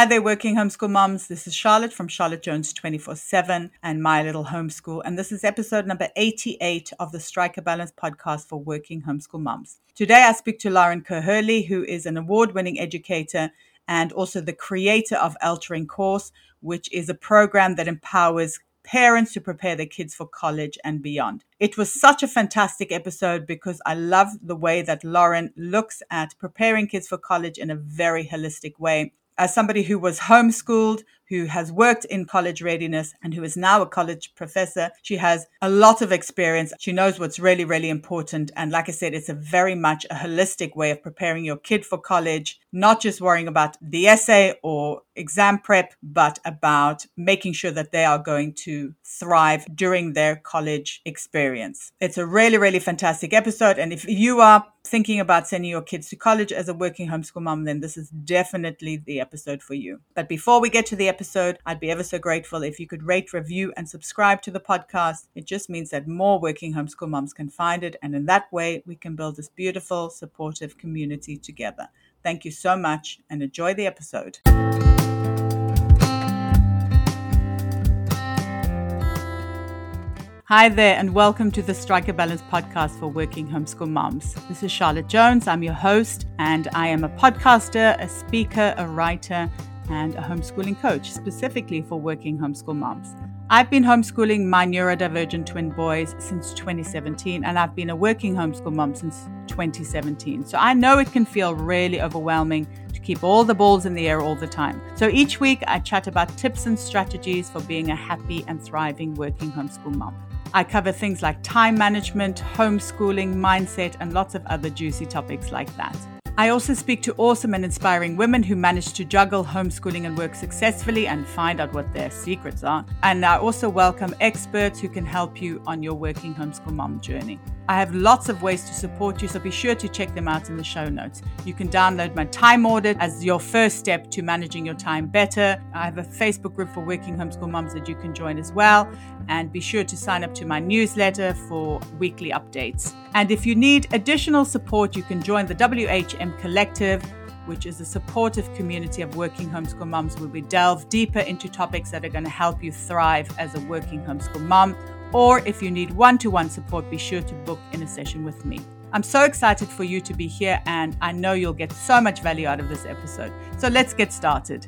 Hi there, working homeschool moms. This is Charlotte from Charlotte Jones 24 7 and My Little Homeschool. And this is episode number 88 of the Strike a Balance podcast for working homeschool moms. Today, I speak to Lauran Kerr-Heraly, who is an award winning educator and also the creator of Altering Course, which is a program that empowers parents to prepare their kids for college and beyond. It was such a fantastic episode because I love the way that Lauran looks at preparing kids for college in a very holistic way. As somebody who was homeschooled, who has worked in college readiness and who is now a college professor. She has a lot of experience. She knows what's really, really important. And like I said, it's a very much a holistic way of preparing your kid for college, not just worrying about the essay or exam prep, but about making sure that they are going to thrive during their college experience. It's a really, really fantastic episode. And if you are thinking about sending your kids to college as a working homeschool mom, then this is definitely the episode for you. But before we get to the episode, episode. I'd be ever so grateful if you could rate, review, and subscribe to the podcast. It just means that more working homeschool moms can find it. And in that way, we can build this beautiful, supportive community together. Thank you so much and enjoy the episode. Hi there, and welcome to the Strike a Balance podcast for working homeschool moms. This is Charlotte Jones. I'm your host, and I am a podcaster, a speaker, a writer, and a homeschooling coach specifically for working homeschool moms. I've been homeschooling my neurodivergent twin boys since 2017, and I've been a working homeschool mom since 2017. So I know it can feel really overwhelming to keep all the balls in the air all the time. So each week I chat about tips and strategies for being a happy and thriving working homeschool mom. I cover things like time management, homeschooling, mindset, and lots of other juicy topics like that. I also speak to awesome and inspiring women who manage to juggle homeschooling and work successfully and find out what their secrets are. And I also welcome experts who can help you on your working homeschool mom journey. I have lots of ways to support you, so be sure to check them out in the show notes. You can download my time audit as your first step to managing your time better. I have a Facebook group for working homeschool moms that you can join as well. And be sure to sign up to my newsletter for weekly updates. And if you need additional support, you can join the WHM Collective which is a supportive community of working homeschool moms where we delve deeper into topics that are going to help you thrive as a working homeschool mom or if you need one to one support, be sure to book in a session with me. I'm so excited for you to be here, and I know you'll get so much value out of this episode. So let's get started.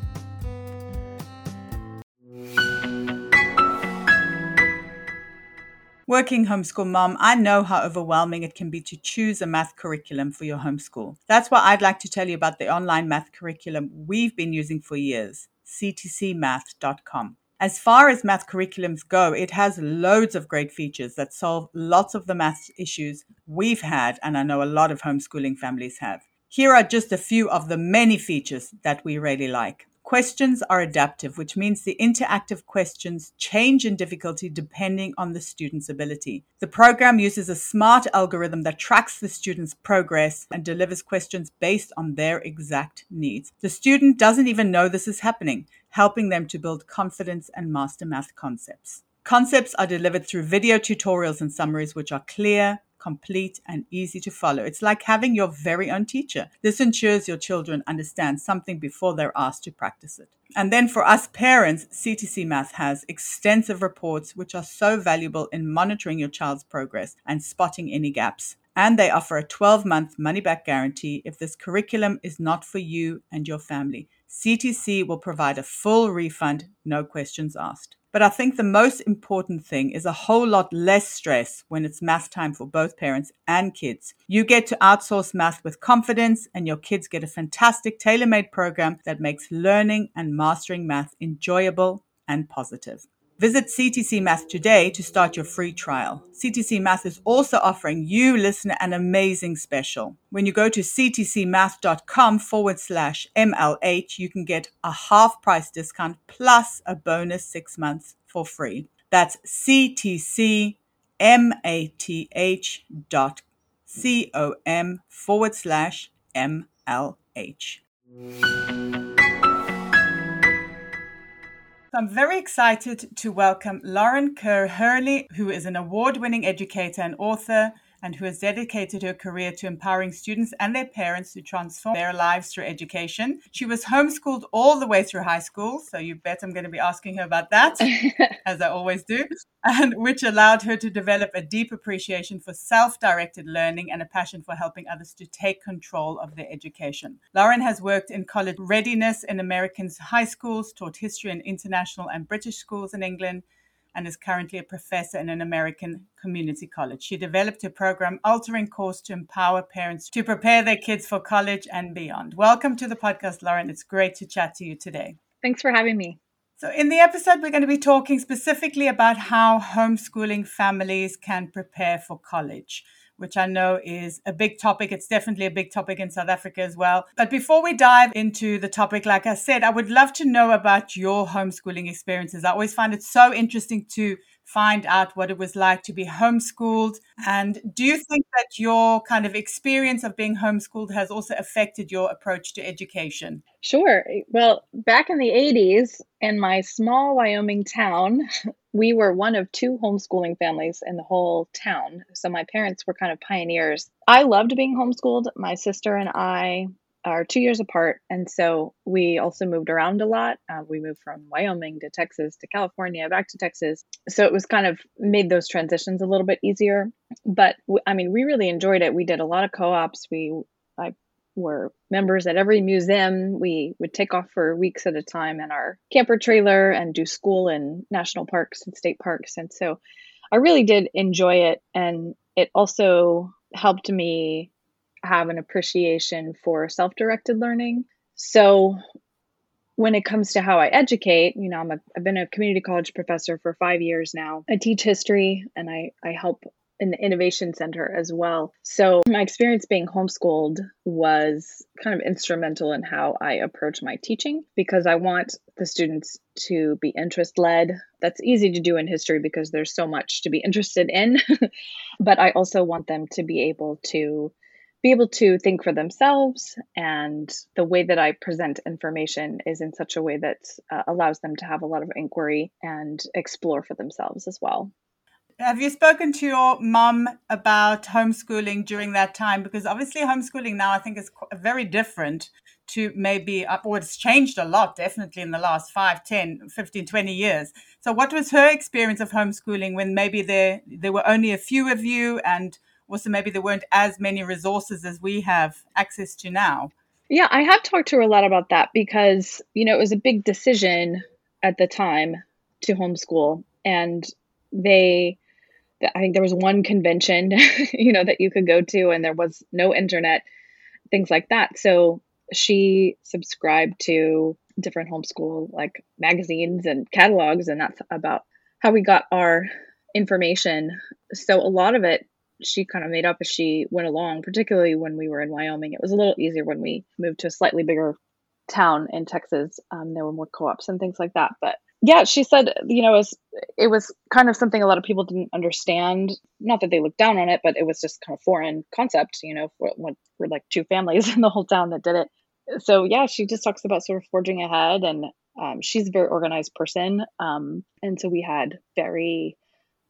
Working homeschool mom, I know how overwhelming it can be to choose a math curriculum for your homeschool. That's why I'd like to tell you about the online math curriculum we've been using for years, ctcmath.com. As far as math curriculums go, it has loads of great features that solve lots of the math issues we've had, and I know a lot of homeschooling families have. Here are just a few of the many features that we really like. Questions are adaptive, which means the interactive questions change in difficulty depending on the student's ability. The program uses a smart algorithm that tracks the student's progress and delivers questions based on their exact needs. The student doesn't even know this is happening helping them to build confidence and master math concepts. Concepts are delivered through video tutorials and summaries, which are clear, complete, and easy to follow. It's like having your very own teacher. This ensures your children understand something before they're asked to practice it. And then for us parents, CTC Math has extensive reports which are so valuable in monitoring your child's progress and spotting any gaps. And they offer a 12 month money back guarantee if this curriculum is not for you and your family. CTC will provide a full refund, no questions asked. But I think the most important thing is a whole lot less stress when it's math time for both parents and kids. You get to outsource math with confidence, and your kids get a fantastic tailor made program that makes learning and mastering math enjoyable and positive. Visit CTC Math today to start your free trial. CTC Math is also offering you, listener, an amazing special. When you go to ctcmath.com forward slash MLH, you can get a half price discount plus a bonus six months for free. That's ctcmath dot com forward slash MLH. I'm very excited to welcome Lauran Kerr Heraly, who is an award winning educator and author and who has dedicated her career to empowering students and their parents to transform their lives through education. She was homeschooled all the way through high school, so you bet I'm going to be asking her about that, as I always do, and which allowed her to develop a deep appreciation for self directed learning and a passion for helping others to take control of their education. Lauran has worked in college readiness in American high schools, taught history in international and British schools in England and is currently a professor in an American community college. She developed a program altering course to empower parents to prepare their kids for college and beyond. Welcome to the podcast, Lauran. It's great to chat to you today. Thanks for having me. So, in the episode, we're going to be talking specifically about how homeschooling families can prepare for college which I know is a big topic. It's definitely a big topic in South Africa as well. But before we dive into the topic, like I said, I would love to know about your homeschooling experiences. I always find it so interesting to find out what it was like to be homeschooled. And do you think that your kind of experience of being homeschooled has also affected your approach to education? Sure. Well, back in the 80s, in my small Wyoming town, we were one of two homeschooling families in the whole town. So my parents were kind of pioneers. I loved being homeschooled. My sister and I are two years apart. And so we also moved around a lot. Uh, we moved from Wyoming to Texas to California, back to Texas. So it was kind of made those transitions a little bit easier. But I mean, we really enjoyed it. We did a lot of co ops. We, I were members at every museum. We would take off for weeks at a time in our camper trailer and do school in national parks and state parks. And so I really did enjoy it. And it also helped me have an appreciation for self directed learning. So when it comes to how I educate, you know, I'm a, I've been a community college professor for five years now. I teach history and I, I help in the innovation center as well. So my experience being homeschooled was kind of instrumental in how I approach my teaching because I want the students to be interest led. That's easy to do in history because there's so much to be interested in. but I also want them to be able to be able to think for themselves and the way that i present information is in such a way that uh, allows them to have a lot of inquiry and explore for themselves as well have you spoken to your mom about homeschooling during that time? Because obviously, homeschooling now I think is very different to maybe, uh, or it's changed a lot, definitely in the last 5, 10, 15, 20 years. So, what was her experience of homeschooling when maybe there, there were only a few of you and also maybe there weren't as many resources as we have access to now? Yeah, I have talked to her a lot about that because, you know, it was a big decision at the time to homeschool. And they I think there was one convention, you know, that you could go to, and there was no internet, things like that. So she subscribed to different homeschool like magazines and catalogs, and that's about how we got our information. So a lot of it she kind of made up as she went along, particularly when we were in Wyoming. It was a little easier when we moved to a slightly bigger town in Texas. Um, there were more co-ops and things like that, but yeah, she said, you know, it was, it was kind of something a lot of people didn't understand. Not that they looked down on it, but it was just kind of foreign concept, you know, for, for like two families in the whole town that did it. So yeah, she just talks about sort of forging ahead, and um, she's a very organized person, um, and so we had very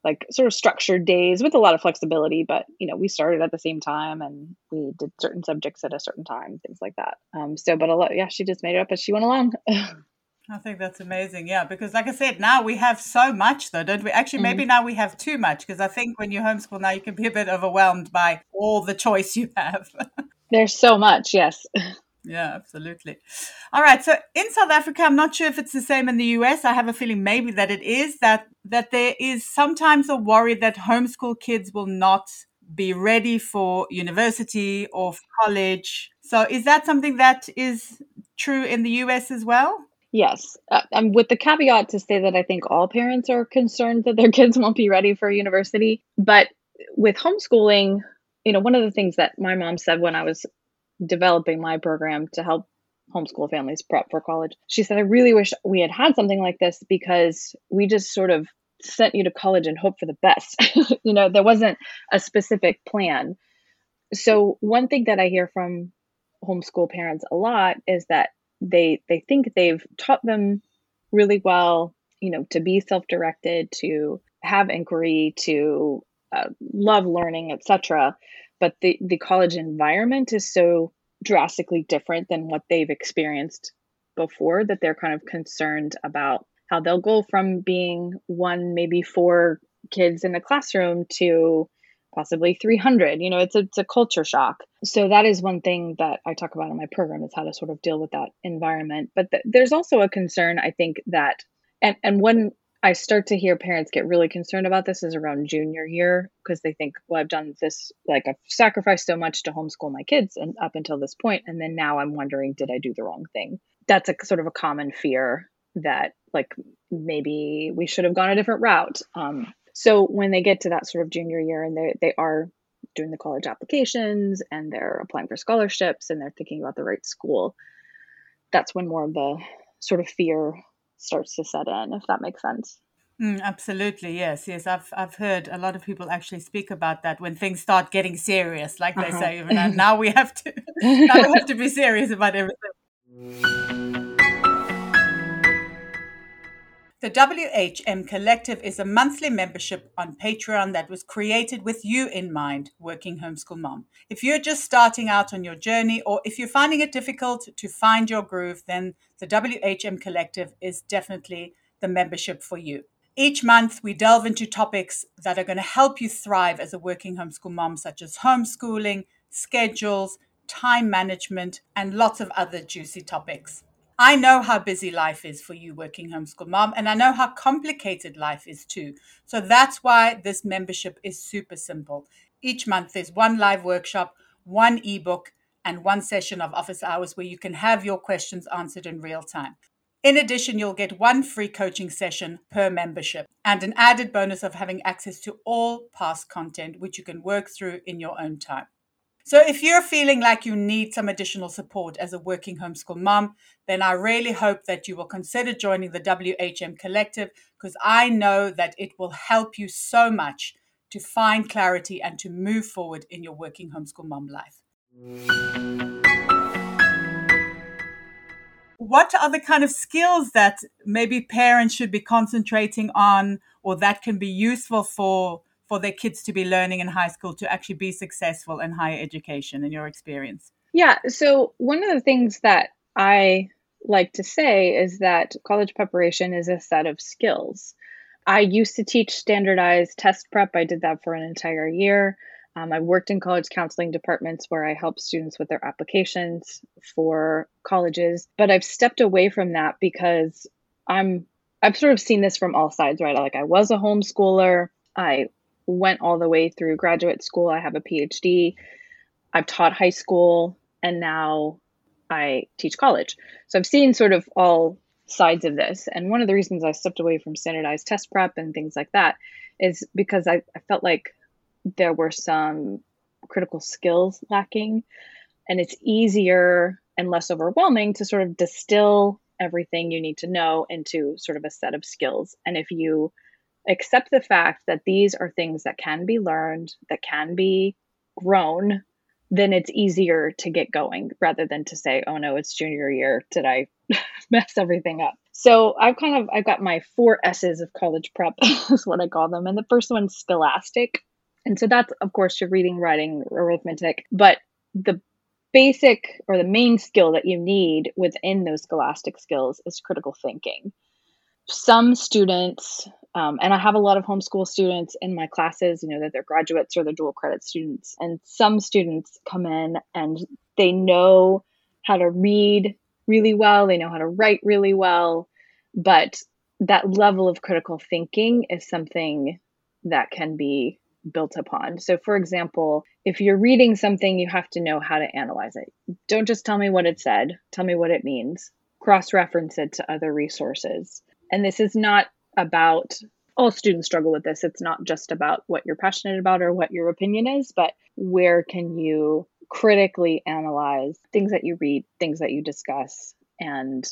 like sort of structured days with a lot of flexibility. But you know, we started at the same time, and we did certain subjects at a certain time, things like that. Um, so, but a lot, yeah, she just made it up as she went along. I think that's amazing. Yeah, because like I said, now we have so much though, don't we? Actually, mm-hmm. maybe now we have too much because I think when you homeschool now, you can be a bit overwhelmed by all the choice you have. There's so much, yes. Yeah, absolutely. All right. So in South Africa, I'm not sure if it's the same in the US. I have a feeling maybe that it is that that there is sometimes a worry that homeschool kids will not be ready for university or college. So is that something that is true in the US as well? Yes. Uh, um, with the caveat to say that I think all parents are concerned that their kids won't be ready for university. But with homeschooling, you know, one of the things that my mom said when I was developing my program to help homeschool families prep for college, she said, I really wish we had had something like this because we just sort of sent you to college and hope for the best. you know, there wasn't a specific plan. So, one thing that I hear from homeschool parents a lot is that they they think they've taught them really well you know to be self-directed to have inquiry to uh, love learning, etc. But the the college environment is so drastically different than what they've experienced before that they're kind of concerned about how they'll go from being one maybe four kids in a classroom to possibly 300 you know it's a, it's a culture shock. So that is one thing that i talk about in my program is how to sort of deal with that environment. But th- there's also a concern i think that and and when i start to hear parents get really concerned about this is around junior year because they think well i've done this like i've sacrificed so much to homeschool my kids and up until this point and then now i'm wondering did i do the wrong thing? That's a sort of a common fear that like maybe we should have gone a different route. Um, so when they get to that sort of junior year and they they are doing the college applications and they're applying for scholarships and they're thinking about the right school, that's when more of the sort of fear starts to set in, if that makes sense. Mm, absolutely, yes, yes. I've I've heard a lot of people actually speak about that when things start getting serious, like they uh-huh. say. Even now we have to now we have to be serious about everything. The WHM Collective is a monthly membership on Patreon that was created with you in mind, working homeschool mom. If you're just starting out on your journey or if you're finding it difficult to find your groove, then the WHM Collective is definitely the membership for you. Each month, we delve into topics that are going to help you thrive as a working homeschool mom, such as homeschooling, schedules, time management, and lots of other juicy topics. I know how busy life is for you, working homeschool mom, and I know how complicated life is too. So that's why this membership is super simple. Each month, there's one live workshop, one ebook, and one session of office hours where you can have your questions answered in real time. In addition, you'll get one free coaching session per membership and an added bonus of having access to all past content, which you can work through in your own time. So, if you're feeling like you need some additional support as a working homeschool mom, then I really hope that you will consider joining the WHM Collective because I know that it will help you so much to find clarity and to move forward in your working homeschool mom life. What are the kind of skills that maybe parents should be concentrating on or that can be useful for? For their kids to be learning in high school to actually be successful in higher education in your experience? Yeah, so one of the things that I like to say is that college preparation is a set of skills. I used to teach standardized test prep. I did that for an entire year. Um, I worked in college counseling departments where I help students with their applications for colleges, but I've stepped away from that because I'm I've sort of seen this from all sides, right? Like I was a homeschooler. I went all the way through graduate school. I have a PhD. I've taught high school and now I teach college. So I've seen sort of all sides of this. And one of the reasons I stepped away from standardized test prep and things like that is because I, I felt like there were some critical skills lacking. And it's easier and less overwhelming to sort of distill everything you need to know into sort of a set of skills. And if you accept the fact that these are things that can be learned, that can be grown, then it's easier to get going rather than to say, oh no, it's junior year. Did I mess everything up? So I've kind of I've got my four S's of college prep is what I call them. And the first one's scholastic. And so that's of course your reading, writing, arithmetic. But the basic or the main skill that you need within those scholastic skills is critical thinking. Some students um, and I have a lot of homeschool students in my classes, you know, that they're graduates or they're dual credit students. And some students come in and they know how to read really well, they know how to write really well, but that level of critical thinking is something that can be built upon. So, for example, if you're reading something, you have to know how to analyze it. Don't just tell me what it said, tell me what it means. Cross reference it to other resources. And this is not about all students struggle with this. It's not just about what you're passionate about or what your opinion is, but where can you critically analyze things that you read, things that you discuss, and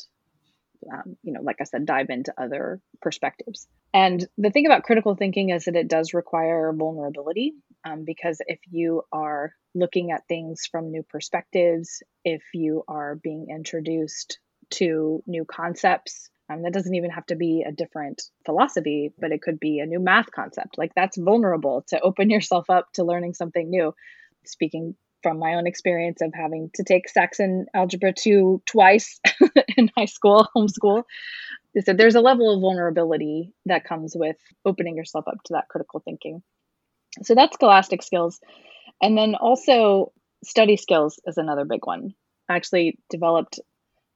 um, you know, like I said, dive into other perspectives. And the thing about critical thinking is that it does require vulnerability um, because if you are looking at things from new perspectives, if you are being introduced to new concepts, Um, that doesn't even have to be a different philosophy, but it could be a new math concept. Like that's vulnerable to open yourself up to learning something new. Speaking from my own experience of having to take Saxon Algebra 2 twice in high school, homeschool. they said there's a level of vulnerability that comes with opening yourself up to that critical thinking. So that's scholastic skills. And then also study skills is another big one. I actually developed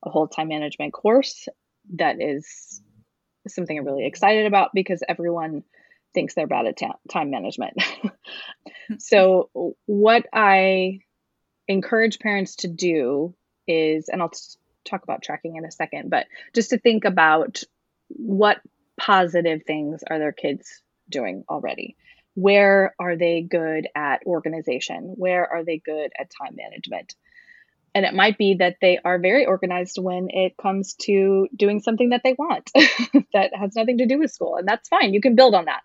a whole time management course that is something I'm really excited about because everyone thinks they're bad at ta- time management. so, what I encourage parents to do is, and I'll talk about tracking in a second, but just to think about what positive things are their kids doing already. Where are they good at organization? Where are they good at time management? And it might be that they are very organized when it comes to doing something that they want that has nothing to do with school. And that's fine. You can build on that.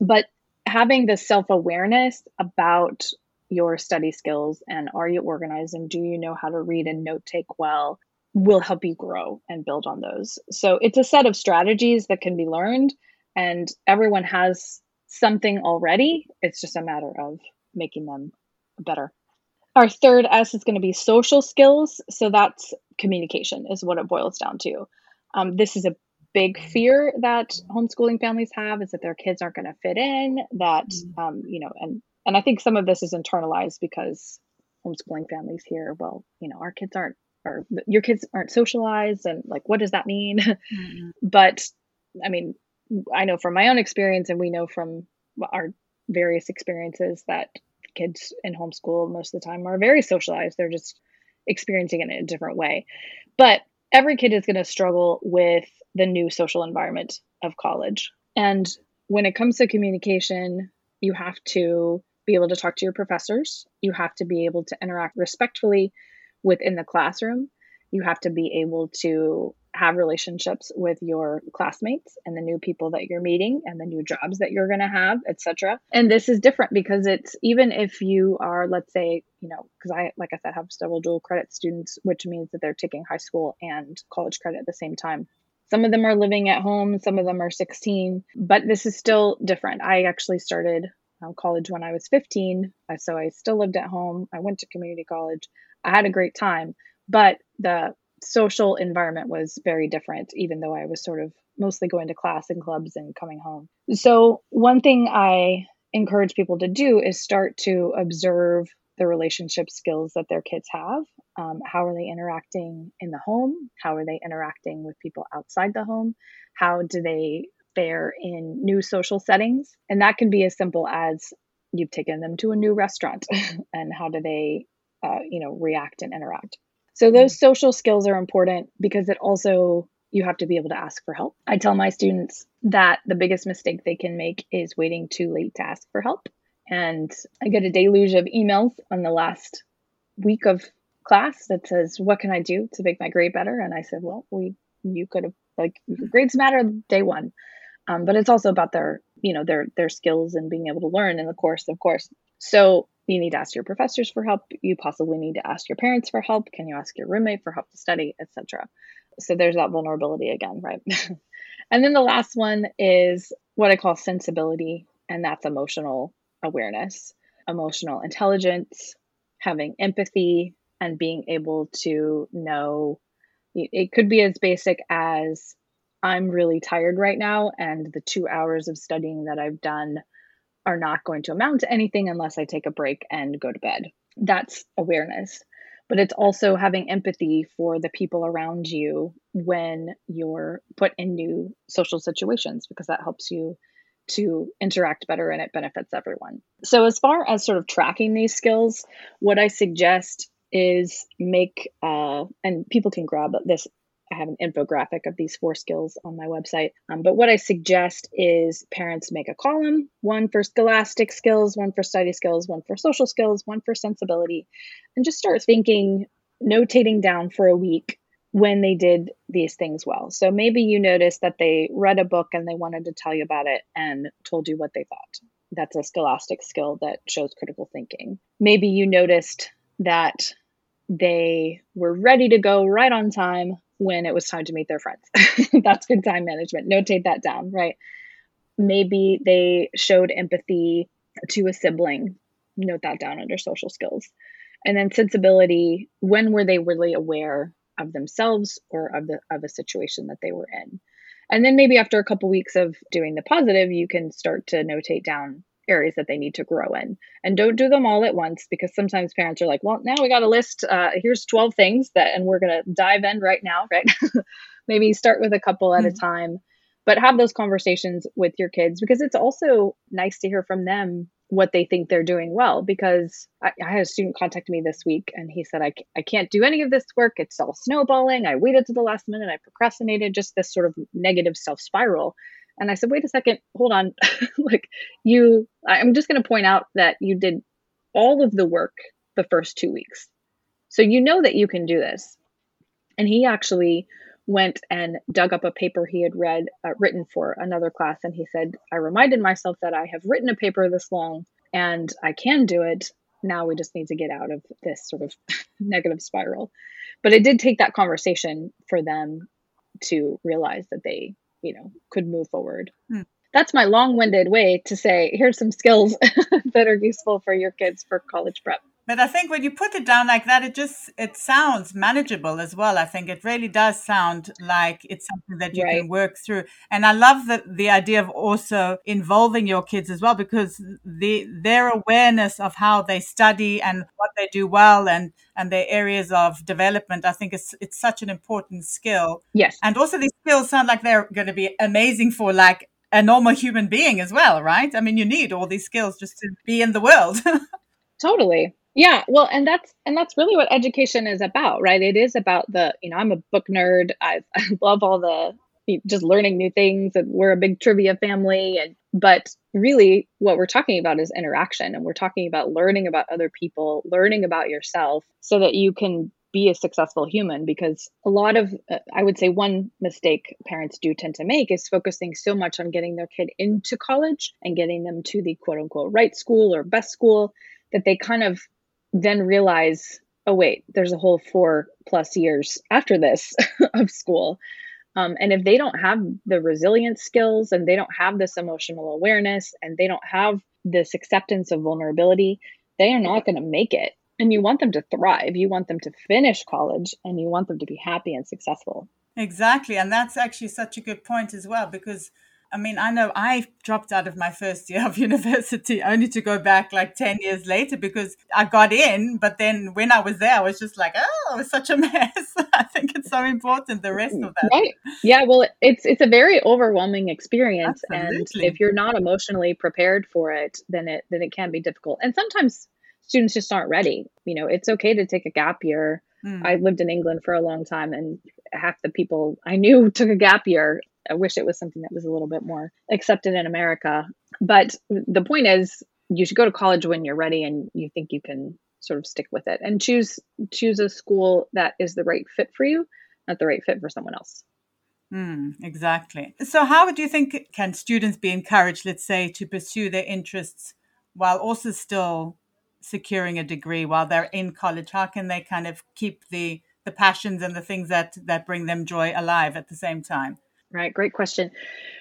But having the self awareness about your study skills and are you organized and do you know how to read and note take well will help you grow and build on those. So it's a set of strategies that can be learned, and everyone has something already. It's just a matter of making them better. Our third S is going to be social skills. So that's communication, is what it boils down to. Um, this is a big fear that homeschooling families have is that their kids aren't going to fit in. That mm-hmm. um, you know, and and I think some of this is internalized because homeschooling families here, well, you know, our kids aren't or your kids aren't socialized, and like, what does that mean? Mm-hmm. but I mean, I know from my own experience, and we know from our various experiences that kids in homeschool most of the time are very socialized. They're just experiencing it in a different way. But every kid is going to struggle with the new social environment of college. And when it comes to communication, you have to be able to talk to your professors. You have to be able to interact respectfully within the classroom. You have to be able to have relationships with your classmates and the new people that you're meeting and the new jobs that you're going to have etc and this is different because it's even if you are let's say you know because i like i said have several dual credit students which means that they're taking high school and college credit at the same time. Some of them are living at home some of them are 16 but this is still different. I actually started um, college when i was 15 so i still lived at home. I went to community college. I had a great time but the social environment was very different, even though I was sort of mostly going to class and clubs and coming home. So, one thing I encourage people to do is start to observe the relationship skills that their kids have. Um, how are they interacting in the home? How are they interacting with people outside the home? How do they fare in new social settings? And that can be as simple as you've taken them to a new restaurant and how do they, uh, you know, react and interact. So those social skills are important because it also you have to be able to ask for help. I tell my students that the biggest mistake they can make is waiting too late to ask for help. And I get a deluge of emails on the last week of class that says, "What can I do to make my grade better?" And I said, "Well, we you could have like grades matter day one, um, but it's also about their you know their their skills and being able to learn in the course, of course. So you need to ask your professors for help. You possibly need to ask your parents for help. Can you ask your roommate for help to study, etc. So there's that vulnerability again, right? and then the last one is what I call sensibility, and that's emotional awareness, emotional intelligence, having empathy, and being able to know it could be as basic as I'm really tired right now, and the two hours of studying that I've done are not going to amount to anything unless I take a break and go to bed. That's awareness. But it's also having empathy for the people around you when you're put in new social situations because that helps you to interact better and it benefits everyone. So, as far as sort of tracking these skills, what I suggest is make, uh, and people can grab this I have an infographic of these four skills on my website. Um, but what I suggest is parents make a column one for scholastic skills, one for study skills, one for social skills, one for sensibility, and just start thinking, notating down for a week when they did these things well. So maybe you noticed that they read a book and they wanted to tell you about it and told you what they thought. That's a scholastic skill that shows critical thinking. Maybe you noticed that they were ready to go right on time when it was time to meet their friends. That's good time management. Notate that down, right? Maybe they showed empathy to a sibling. Note that down under social skills. And then sensibility, when were they really aware of themselves or of the of a situation that they were in? And then maybe after a couple weeks of doing the positive, you can start to notate down areas that they need to grow in. And don't do them all at once because sometimes parents are like, well, now we got a list. Uh, here's 12 things that, and we're going to dive in right now, right? maybe start with a couple at mm-hmm. a time, but have those conversations with your kids because it's also nice to hear from them what they think they're doing well because I, I, had a student contact me this week and he said I, I can't do any of this work it's all snowballing i waited to the last minute i procrastinated just this sort of negative self spiral and i said wait a second hold on. Like you i'm just going to point out that you did all of the work the first two weeks. So you know that you can do this. And he actually went and dug up a paper he had read uh, written for another class. And he said i reminded myself that i have written a paper this long and i can do it. Now we just need to get out of this sort of negative spiral. But it did take that conversation for them to realize that they you know could move forward hmm. that's my long-winded way to say here's some skills that are useful for your kids for college prep but I think when you put it down like that, it just it sounds manageable as well. I think it really does sound like it's something that you right. can work through. And I love the the idea of also involving your kids as well because the their awareness of how they study and what they do well and and their areas of development, I think it's it's such an important skill. Yes. And also these skills sound like they're going to be amazing for like a normal human being as well, right? I mean, you need all these skills just to be in the world. totally yeah, well, and that's and that's really what education is about, right? It is about the, you know, I'm a book nerd. I, I love all the just learning new things and we're a big trivia family and but really what we're talking about is interaction and we're talking about learning about other people, learning about yourself so that you can be a successful human because a lot of uh, i would say one mistake parents do tend to make is focusing so much on getting their kid into college and getting them to the quote unquote right school or best school that they kind of then realize, oh, wait, there's a whole four plus years after this of school. Um, and if they don't have the resilience skills and they don't have this emotional awareness and they don't have this acceptance of vulnerability, they are not going to make it. And you want them to thrive. You want them to finish college and you want them to be happy and successful. Exactly. And that's actually such a good point as well, because I mean, I know I dropped out of my first year of university only to go back like 10 years later because I got in, but then when I was there, I was just like, oh, it was such a mess. I think it's so important, the rest of that. Right. Yeah. Well, it's, it's a very overwhelming experience. Absolutely. And if you're not emotionally prepared for it, then it, then it can be difficult. And sometimes students just aren't ready. You know, it's okay to take a gap year. Mm. I lived in England for a long time and half the people I knew took a gap year I wish it was something that was a little bit more accepted in America. But the point is, you should go to college when you're ready and you think you can sort of stick with it and choose choose a school that is the right fit for you, not the right fit for someone else. Mm, exactly. So, how do you think can students be encouraged, let's say, to pursue their interests while also still securing a degree while they're in college? How can they kind of keep the the passions and the things that that bring them joy alive at the same time? Right. Great question.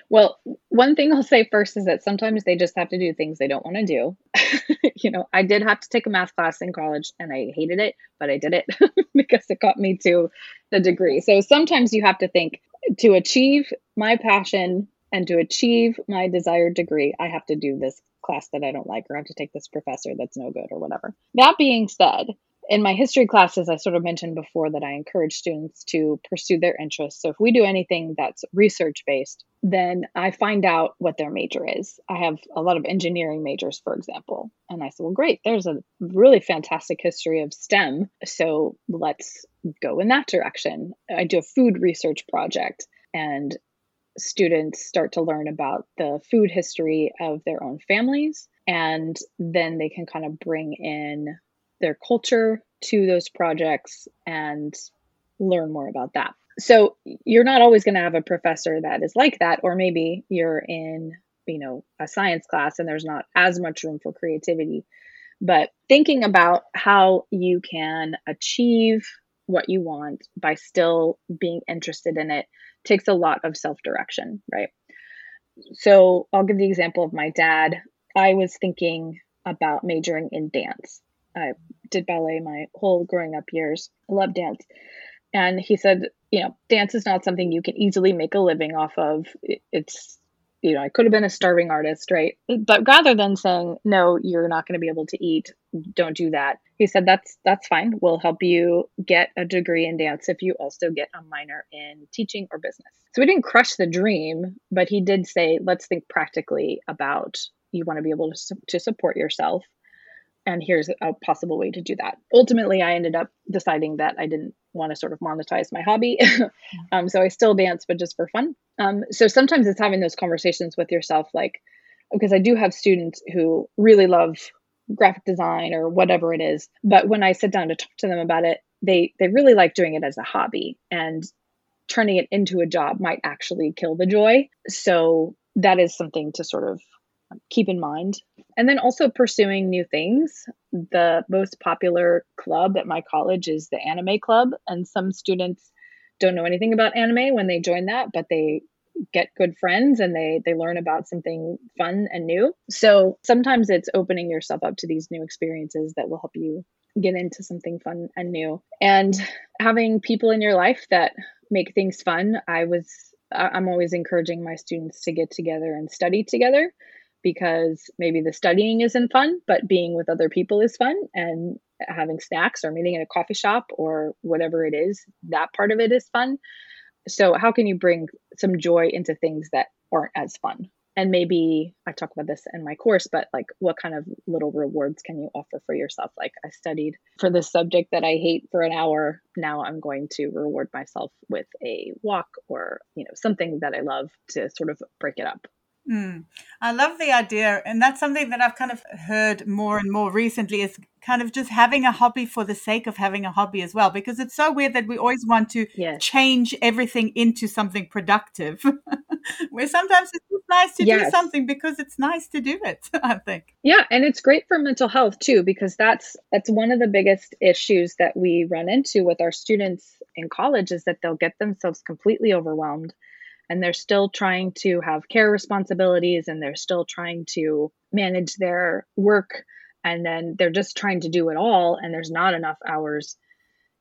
Well, one thing I'll say first is that sometimes they just have to do things they don't want to do. you know, I did have to take a math class in college and I hated it, but I did it because it got me to the degree. So sometimes you have to think to achieve my passion and to achieve my desired degree, I have to do this class that I don't like or I have to take this professor that's no good or whatever. That being said, in my history classes, I sort of mentioned before that I encourage students to pursue their interests. So if we do anything that's research based, then I find out what their major is. I have a lot of engineering majors, for example. And I said, well, great, there's a really fantastic history of STEM. So let's go in that direction. I do a food research project, and students start to learn about the food history of their own families. And then they can kind of bring in their culture to those projects and learn more about that. So you're not always going to have a professor that is like that, or maybe you're in, you know, a science class and there's not as much room for creativity. But thinking about how you can achieve what you want by still being interested in it takes a lot of self direction, right? So I'll give the example of my dad. I was thinking about majoring in dance. I did ballet my whole growing up years. I love dance. And he said, you know, dance is not something you can easily make a living off of. It's you know, I could have been a starving artist, right? But rather than saying, no, you're not going to be able to eat, don't do that. He said, that's, that's fine. We'll help you get a degree in dance if you also get a minor in teaching or business. So we didn't crush the dream, but he did say, let's think practically about you want to be able to, to support yourself and here's a possible way to do that. Ultimately, I ended up deciding that I didn't want to sort of monetize my hobby. um, so I still dance, but just for fun. Um, so sometimes it's having those conversations with yourself, like, because I do have students who really love graphic design or whatever it is. But when I sit down to talk to them about it, they they really like doing it as a hobby and turning it into a job might actually kill the joy. So that is something to sort of keep in mind. And then also pursuing new things. The most popular club at my college is the anime club, and some students don't know anything about anime when they join that, but they get good friends and they they learn about something fun and new. So sometimes it's opening yourself up to these new experiences that will help you get into something fun and new. And having people in your life that make things fun. I was I'm always encouraging my students to get together and study together because maybe the studying isn't fun, but being with other people is fun and having snacks or meeting in a coffee shop or whatever it is, that part of it is fun. So, how can you bring some joy into things that aren't as fun? And maybe I talk about this in my course, but like what kind of little rewards can you offer for yourself? Like, I studied for this subject that I hate for an hour. Now I'm going to reward myself with a walk or, you know, something that I love to sort of break it up. Mm. I love the idea. And that's something that I've kind of heard more and more recently is kind of just having a hobby for the sake of having a hobby as well. Because it's so weird that we always want to yes. change everything into something productive. Where sometimes it's just nice to yes. do something because it's nice to do it, I think. Yeah, and it's great for mental health too, because that's that's one of the biggest issues that we run into with our students in college is that they'll get themselves completely overwhelmed and they're still trying to have care responsibilities and they're still trying to manage their work and then they're just trying to do it all and there's not enough hours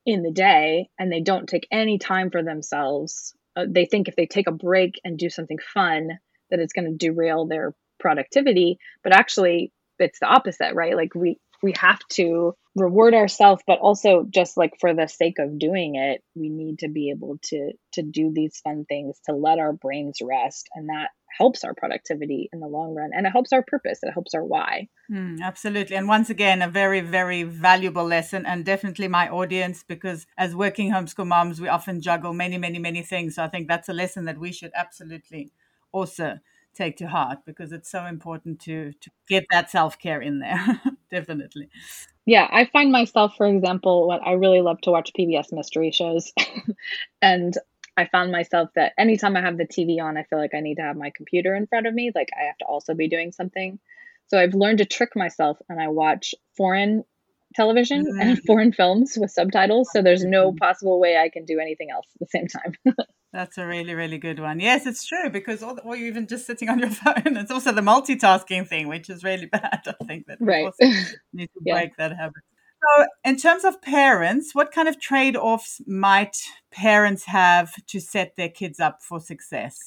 in the day and they don't take any time for themselves. Uh, they think if they take a break and do something fun that it's going to derail their productivity but actually it's the opposite right? Like we we have to reward ourselves but also just like for the sake of doing it we need to be able to to do these fun things to let our brains rest and that helps our productivity in the long run and it helps our purpose it helps our why. Mm, absolutely and once again a very very valuable lesson and definitely my audience because as working homeschool moms we often juggle many many many things so i think that's a lesson that we should absolutely also take to heart because it's so important to to get that self-care in there definitely yeah i find myself for example what i really love to watch pbs mystery shows and i found myself that anytime i have the tv on i feel like i need to have my computer in front of me like i have to also be doing something so i've learned to trick myself and i watch foreign television mm-hmm. and foreign films with subtitles so there's no mm-hmm. possible way i can do anything else at the same time That's a really, really good one. Yes, it's true because all, the, or you're even just sitting on your phone. It's also the multitasking thing, which is really bad. I think that right. need to yeah. break that habit. So, in terms of parents, what kind of trade offs might parents have to set their kids up for success?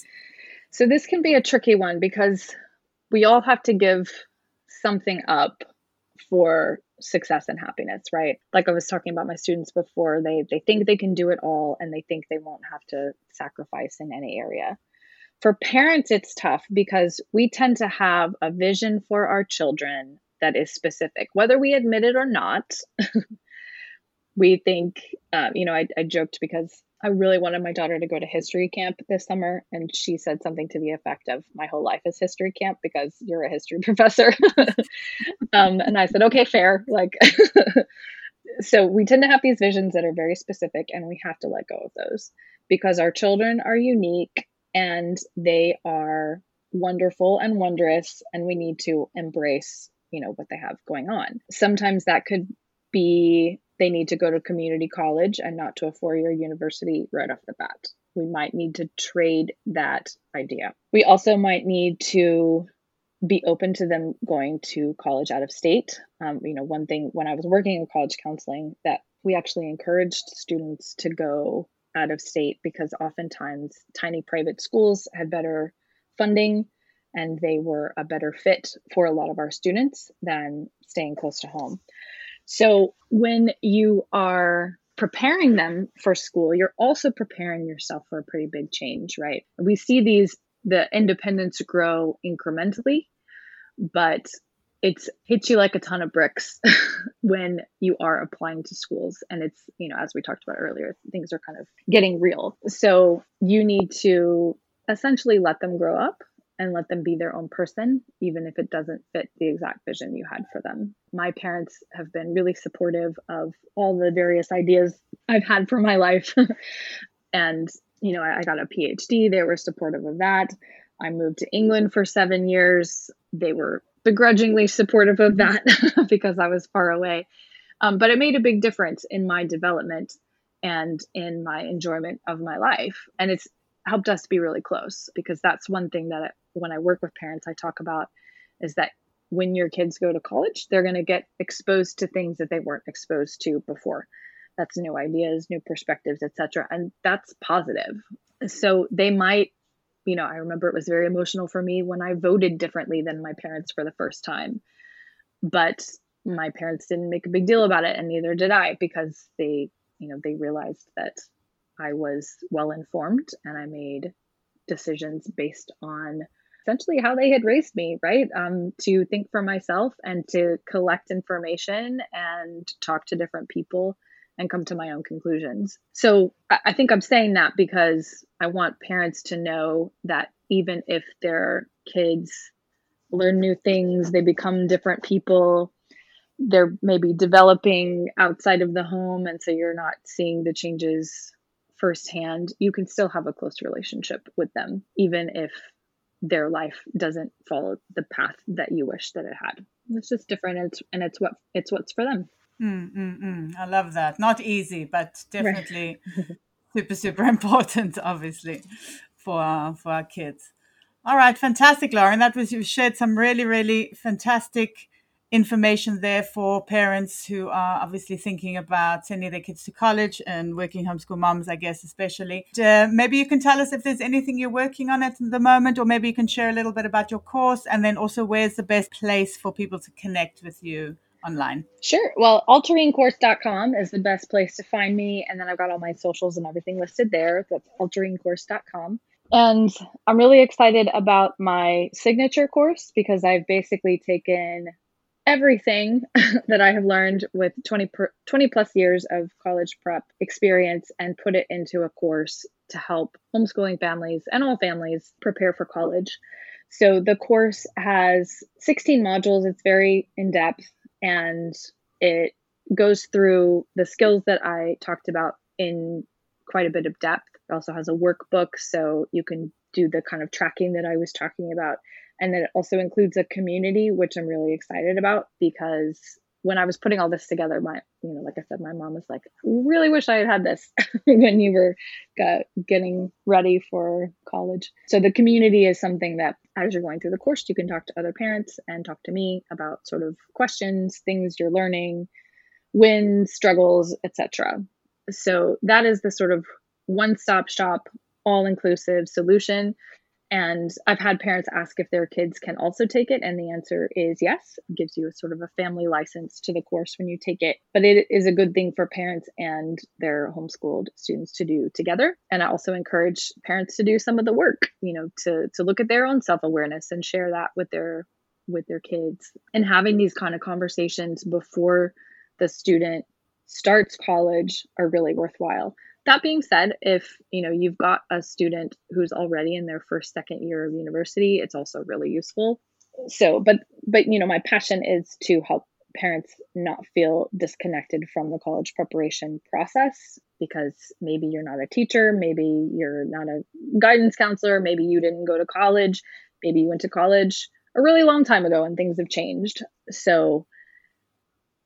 So, this can be a tricky one because we all have to give something up for success and happiness, right? Like I was talking about my students before, they they think they can do it all and they think they won't have to sacrifice in any area. For parents it's tough because we tend to have a vision for our children that is specific, whether we admit it or not. we think, um, you know, I, I joked because I really wanted my daughter to go to history camp this summer. And she said something to the effect of, My whole life is history camp because you're a history professor. um, and I said, Okay, fair. Like, so we tend to have these visions that are very specific, and we have to let go of those because our children are unique and they are wonderful and wondrous, and we need to embrace, you know, what they have going on. Sometimes that could be they need to go to community college and not to a four year university right off the bat. We might need to trade that idea. We also might need to be open to them going to college out of state. Um, you know, one thing when I was working in college counseling, that we actually encouraged students to go out of state because oftentimes tiny private schools had better funding and they were a better fit for a lot of our students than staying close to home. So when you are preparing them for school, you're also preparing yourself for a pretty big change, right? We see these the independence grow incrementally, but it's hits you like a ton of bricks when you are applying to schools and it's you know as we talked about earlier things are kind of getting real so you need to essentially let them grow up and let them be their own person even if it doesn't fit the exact vision you had for them my parents have been really supportive of all the various ideas i've had for my life and you know I, I got a phd they were supportive of that I moved to England for seven years. They were begrudgingly supportive of that because I was far away. Um, but it made a big difference in my development and in my enjoyment of my life. And it's helped us be really close because that's one thing that when I work with parents, I talk about is that when your kids go to college, they're going to get exposed to things that they weren't exposed to before. That's new ideas, new perspectives, etc. And that's positive. So they might you know, I remember it was very emotional for me when I voted differently than my parents for the first time. But my parents didn't make a big deal about it, and neither did I, because they, you know, they realized that I was well informed and I made decisions based on essentially how they had raised me, right? Um, to think for myself and to collect information and talk to different people and come to my own conclusions. So I think I'm saying that because I want parents to know that even if their kids learn new things, they become different people, they're maybe developing outside of the home, and so you're not seeing the changes firsthand, you can still have a close relationship with them, even if their life doesn't follow the path that you wish that it had. It's just different, and it's, and it's what it's what's for them. Mm, mm, mm. I love that. Not easy, but definitely right. super, super important, obviously, for our, for our kids. All right, fantastic, Lauran. That was you shared some really, really fantastic information there for parents who are obviously thinking about sending their kids to college and working homeschool moms, I guess, especially. Uh, maybe you can tell us if there's anything you're working on at the moment, or maybe you can share a little bit about your course, and then also where's the best place for people to connect with you online? Sure. Well, alteringcourse.com is the best place to find me. And then I've got all my socials and everything listed there. That's alteringcourse.com. And I'm really excited about my signature course because I've basically taken everything that I have learned with 20, per, 20 plus years of college prep experience and put it into a course to help homeschooling families and all families prepare for college. So the course has 16 modules. It's very in depth and it goes through the skills that I talked about in quite a bit of depth. It also has a workbook, so you can do the kind of tracking that I was talking about. And then it also includes a community, which I'm really excited about because when I was putting all this together, my, you know, like I said, my mom was like, really wish I had had this when you were got, getting ready for college. So the community is something that as you're going through the course, you can talk to other parents and talk to me about sort of questions, things you're learning, wins, struggles, etc. So that is the sort of one-stop shop, all-inclusive solution. And I've had parents ask if their kids can also take it, and the answer is yes. It gives you a sort of a family license to the course when you take it. But it is a good thing for parents and their homeschooled students to do together. And I also encourage parents to do some of the work, you know, to to look at their own self-awareness and share that with their with their kids. And having these kind of conversations before the student starts college are really worthwhile that being said if you know you've got a student who's already in their first second year of university it's also really useful. So but but you know my passion is to help parents not feel disconnected from the college preparation process because maybe you're not a teacher maybe you're not a guidance counselor maybe you didn't go to college maybe you went to college a really long time ago and things have changed. So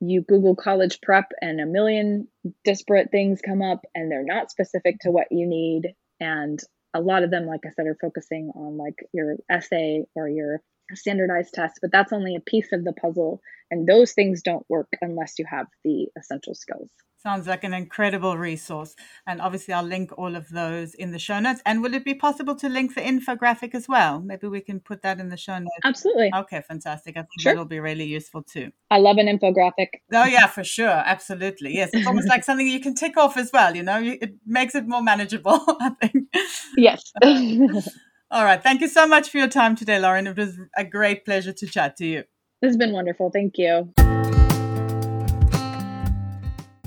you Google college prep and a million disparate things come up and they're not specific to what you need. And a lot of them, like I said, are focusing on like your essay or your standardized tests, but that's only a piece of the puzzle. And those things don't work unless you have the essential skills. Sounds like an incredible resource. And obviously, I'll link all of those in the show notes. And will it be possible to link the infographic as well? Maybe we can put that in the show notes. Absolutely. Okay, fantastic. I think sure. that'll be really useful too. I love an infographic. Oh, yeah, for sure. Absolutely. Yes. It's almost like something you can tick off as well. You know, it makes it more manageable, I think. Yes. all right. Thank you so much for your time today, Lauran. It was a great pleasure to chat to you. This has been wonderful. Thank you.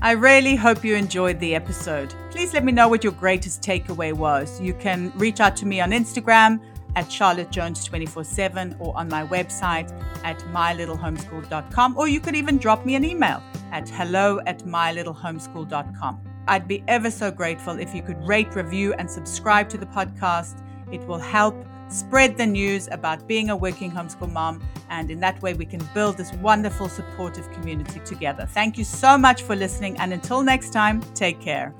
I really hope you enjoyed the episode. Please let me know what your greatest takeaway was. You can reach out to me on Instagram at charlottejones247 or on my website at mylittlehomeschool.com, or you could even drop me an email at hello at mylittlehomeschool.com. I'd be ever so grateful if you could rate, review, and subscribe to the podcast. It will help spread the news about being a working homeschool mom, and in that way, we can build this wonderful, supportive community together. Thank you so much for listening, and until next time, take care.